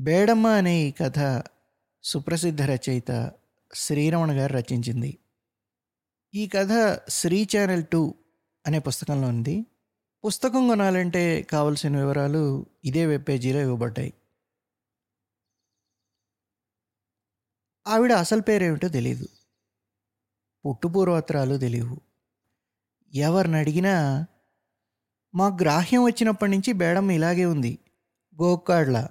బేడమ్మ అనే ఈ కథ సుప్రసిద్ధ రచయిత శ్రీరమణ గారు రచించింది. ఈ కథ శ్రీ ఛానల్ టూ అనే పుస్తకంలో ఉంది. పుస్తకం కొనాలంటే కావలసిన వివరాలు ఇదే వెబ్ పేజీలో ఇవ్వబడ్డాయి. ఆవిడ అసలు పేరేమిటో తెలియదు పుట్టుపూర్వత్రాలు తెలియవు. ఎవరిని అడిగినా మా గ్రాహ్యం వచ్చినప్పటి నుంచి బేడమ్మ ఇలాగే ఉంది. గోకాడ్లా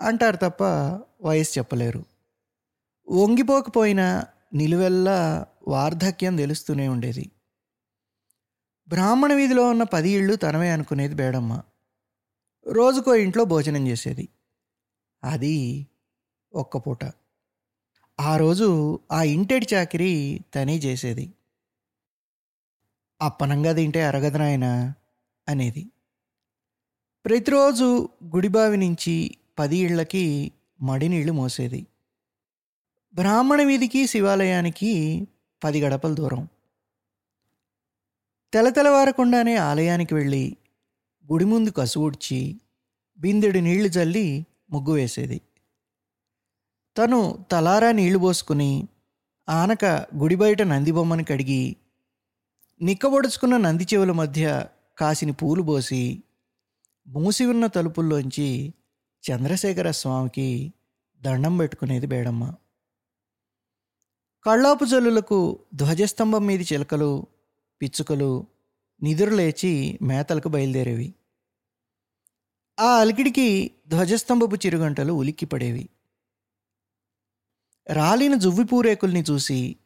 అంటారు తప్ప వయసు చెప్పలేరు. వంగిపోకపోయినా నిలువెల్లా వార్ధక్యం తెలుస్తూనే ఉండేది. బ్రాహ్మణ వీధిలో ఉన్న పది ఇళ్ళు తనవే అనుకునేది బేడమ్మ. రోజుకో ఇంట్లో భోజనం చేసేది. అది ఒక్క పూట. ఆ రోజు ఆ ఇంటెడి చాకిరి తనే చేసేది. అప్పనంగా తింటే అరగదనాయన అనేది. ప్రతిరోజు గుడిబావి నుంచి పది ఇళ్ళకి మడినీళ్ళు మోసేది. బ్రాహ్మణ వీధికి శివాలయానికి పది గడపల దూరం. తెలతెలవారకుండానే ఆలయానికి వెళ్ళి గుడి ముందు కసువుడ్చి బిందెడు నీళ్ళు చల్లి ముగ్గు వేసేది. తను తలారా నీళ్ళు పోసుకుని ఆనక గుడి బయట నంది బొమ్మని కడిగి నిక్కబొడుచుకున్న నంది చెవుల మధ్య కాసిన పూలు పోసి మూసి ఉన్న తలుపుల్లోంచి చంద్రశేఖర స్వామికి దండం పెట్టుకునేది బేడమ్మ. కళ్ళాపు జల్లులకు ధ్వజస్తంభం మీది చిలకలు పిచ్చుకలు నిదురులేచి మేతలకు బయలుదేరేవి. ఆ అలికిడికి ధ్వజస్తంభపు చిరుగంటలు ఉలిక్కిపడేవి. రాలిన జువ్వి పూరేకుల్ని చూసి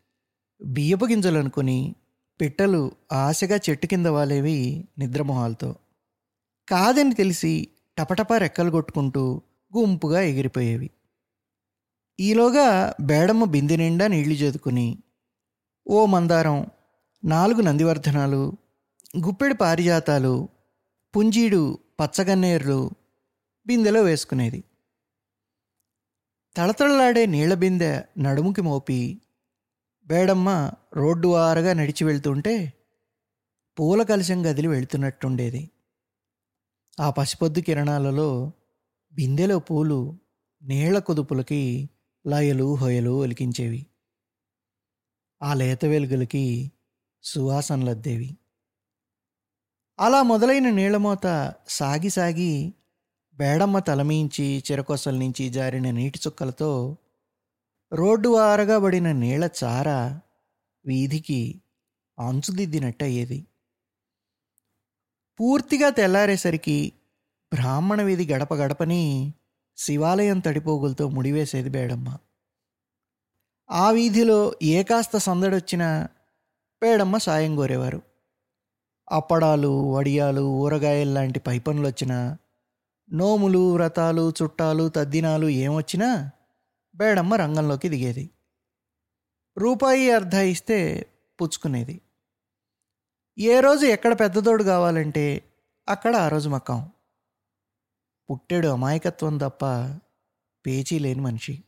బియ్యపు గింజలు అనుకుని పిట్టలు ఆశగా చెట్టు కింద వాలేవి నిద్రమొహాలతో. కాదని తెలిసి టపటపా రెక్కలు కొట్టుకుంటూ గుంపుగా ఎగిరిపోయేవి. ఈలోగా బేడమ్మ బింది నిండా నీళ్ళు చేదుకుని ఓ మందారం నాలుగు నందివర్ధనాలు గుప్పెడు పారిజాతాలు పుంజీడు పచ్చగన్నేర్లు బిందెలో వేసుకునేది. తళతళలాడే నీళ్ళ బిందె నడుముకి మోపి బేడమ్మ రోడ్డు వారగా నడిచి వెళ్తుంటే పూల కలశం గదిలి వెళుతున్నట్టుండేది. ఆ పసిపొద్దు కిరణాలలో బిందెలో పూలు నీళ్ళ కుదుపులకి లయలు హొయలు ఒలికించేవి. ఆ లేత వెలుగులకి సువాసనలద్దేవి అలా మొదలైన నీళ్ళమోత సాగి సాగి బేడమ్మ తలమించి చిరకొసల నుంచి జారిన నీటి చుక్కలతో రోడ్డు వారగా పడిన నీళ్ళ చార వీధికి అంచుదిద్దినట్టు అయ్యేది పూర్తిగా తెల్లారేసరికి బ్రాహ్మణ వీధి గడప గడపని శివాలయం తడిపోగులతో ముడివేసేది బేడమ్మ ఆ వీధిలో ఏ కాస్త సందడొచ్చినా బేడమ్మ సాయం కోరేవారు. అప్పడాలు వడియాలు ఊరగాయలు లాంటి పైపనులు వచ్చినా నోములు వ్రతాలు చుట్టాలు తద్దినాలు ఏమొచ్చినా బేడమ్మ రంగంలోకి దిగేది. రూపాయి అర్ధ ఇస్తే పుచ్చుకునేది. ఏ రోజు ఎక్కడ పెద్దదోడు కావాలంటే అక్కడ ఆ రోజు మక్కం పుట్టాడు అమాయకత్వం తప్ప పేచీ లేని మనిషి.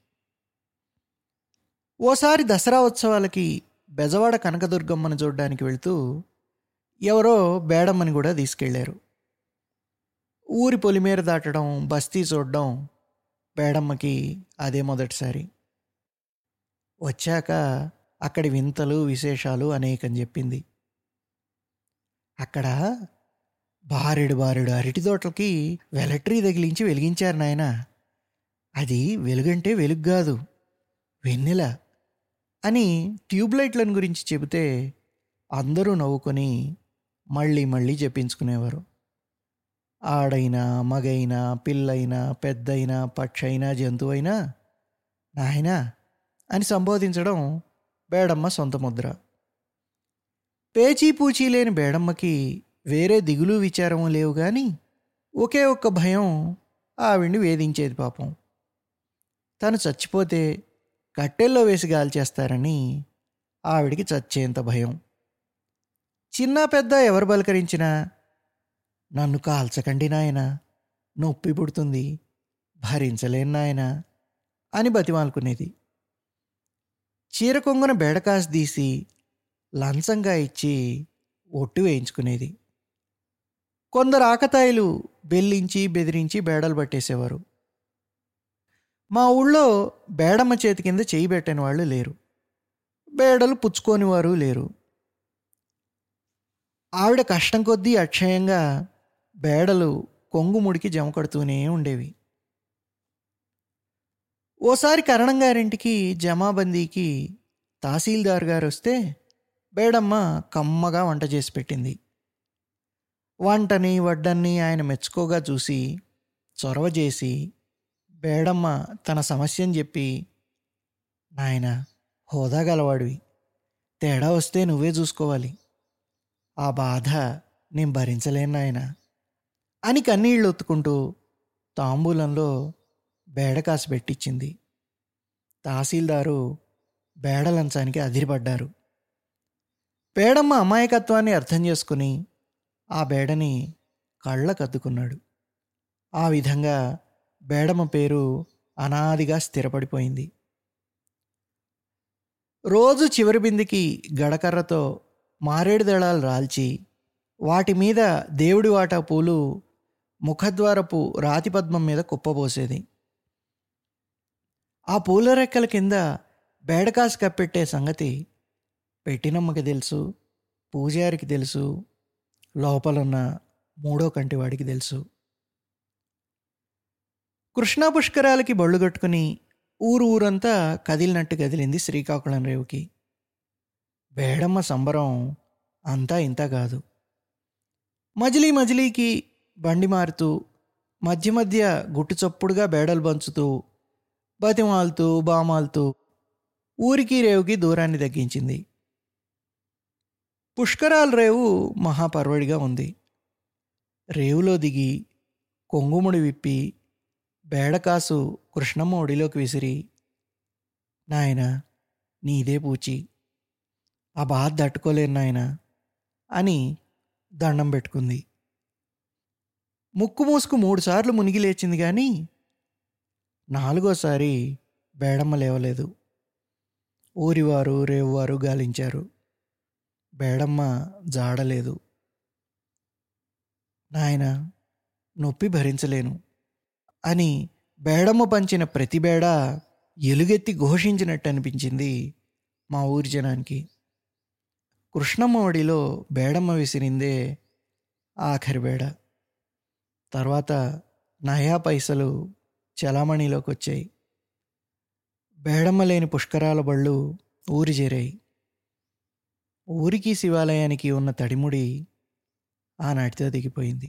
ఓసారి దసరా ఉత్సవాలకి బెజవాడ కనకదుర్గమ్మను చూడడానికి వెళ్తూ ఎవరో బేడమ్మని కూడా తీసుకెళ్ళారు. ఊరి పొలిమేర దాటడం బస్తీ చూడడం బేడమ్మకి అదే మొదటిసారి. వచ్చాక అక్కడి వింతలు విశేషాలు అనేకం చెప్పింది. అక్కడ బారెడు బారెడు అరటి తోటలకి వెలట్రీ తగిలించి వెలిగించారు నాయన. అది వెలుగంటే వెలుగు కాదు వెన్నెల అని ట్యూబ్లైట్లను గురించి చెబితే అందరూ నవ్వుకొని మళ్ళీ మళ్ళీ చెప్పించుకునేవారు. ఆడైనా మగైనా పిల్లైనా పెద్దయినా పక్షైనా జంతువైనా నాయనా అని సంబోధించడం బేడమ్మ సొంత ముద్ర. పేచీపూచీ లేని బేడమ్మకి వేరే దిగులు విచారము లేవు కానీ ఒకే ఒక్క భయం ఆవిడ్ని వేధించేది పాపం. తను చచ్చిపోతే కట్టెల్లో వేసి గాల్చేస్తారని ఆవిడికి చచ్చేంత భయం. చిన్న పెద్ద ఎవరు బలకరించినా నన్ను కాల్చకండి నాయన నొప్పి పుడుతుంది భరించలేను నాయన అని బతిమాలుకునేది. చీర కొంగున బేడకాసు తీసి లంచంగా ఇచ్చి ఒట్టు వేయించుకునేది. కొందరు ఆకతాయిలు బెల్లించి బెదిరించి బేడలు పట్టేసేవారు. మా ఊళ్ళో బేడమ్మ చేతి కింద చేయి పెట్టని వాళ్ళు లేరు. బేడలు పుచ్చుకోని వారు లేరు. ఆవిడ కష్టం కొద్దీ అక్షయంగా బేడలు కొంగుముడికి జమ కడుతూనే ఉండేవి. ఓసారి కరణం గారింటికి జమాబందీకి తహసీల్దార్ గారు వస్తే బేడమ్మ కమ్మగా వంట చేసి పెట్టింది. వంటని వడ్డన్ని ఆయన మెచ్చుకోగా చూసి చొరవ చేసి బేడమ్మ తన సమస్యని చెప్పి నాయన హోదా గలవాడివి. తేడా వస్తే నువ్వే చూసుకోవాలి. ఆ బాధ నేను భరించలేను నాయన అని కన్నీళ్ళు ఒత్తుకుంటూ తాంబూలంలో బేడకాసు పెట్టించింది. తహసీల్దారు బేడలంచానికి అదిరిపడ్డారు. పేడమ్మ అమాయకత్వాన్ని అర్థం చేసుకుని ఆ బేడని కళ్ళకద్దుకున్నాడు. ఆ విధంగా బేడమ్మ పేరు అనాదిగా స్థిరపడిపోయింది. రోజు చివరి బిందికి గడకర్రతో మారేడు దళాలు రాల్చి వాటి మీద దేవుడి వాటా పూలు ముఖద్వారపు రాతి పద్మం మీద కుప్పబోసేది. ఆ పూల రెక్కల కింద బేడకాసు కప్పెట్టే సంగతి పెట్టినమ్మకి తెలుసు పూజారికి తెలుసు లోపలున్న మూడో కంటివాడికి తెలుసు. కృష్ణా పుష్కరాలకి బళ్ళు కట్టుకుని ఊరు ఊరంతా కదిలినట్టు కదిలింది శ్రీకాకుళం రేవుకి. బేడమ్మ సంబరం అంతా ఇంత కాదు. మజిలీ మజిలీకి బండి మారుతూ మధ్య మధ్య గుట్టు చప్పుడుగా బేడలు పంచుతూ బతిమాలుతూ బామాలుతూ ఊరికి రేవుకి దూరాన్ని తగ్గించింది. పుష్కరాల రేవు మహాపర్వడిగా ఉంది. రేవులో దిగి కొంగుముడి విప్పి బేడకాసు కృష్ణమ్మ ఒడిలోకి విసిరి నాయన నీదే పూచి. ఆ బాధ తట్టుకోలేను నాయన అని దండం పెట్టుకుంది. ముక్కు మూసుకు మూడుసార్లు మునిగి లేచింది కానీ నాలుగోసారి బేడమ్మ లేవలేదు. ఊరివారు రేవువారు గాలించారు. బేడమ్మ జాడలేదు. నాయన నొప్పి భరించలేను అని బేడమ్మ పంచిన ప్రతి బేడ ఎలుగెత్తి ఘోషించినట్టు అనిపించింది మా ఊరి జనానికి. కృష్ణమ్మ ఒడిలో బేడమ్మ విసిరిందే ఆఖరి బేడ. తర్వాత నయా పైసలు చలామణిలోకి వచ్చాయి బేడమ్మ లేని పుష్కరాల బళ్ళు ఊరి చేరాయి. ఊరికి శివాలయానికి ఉన్న తడిముడి ఆనాటితో దిగిపోయింది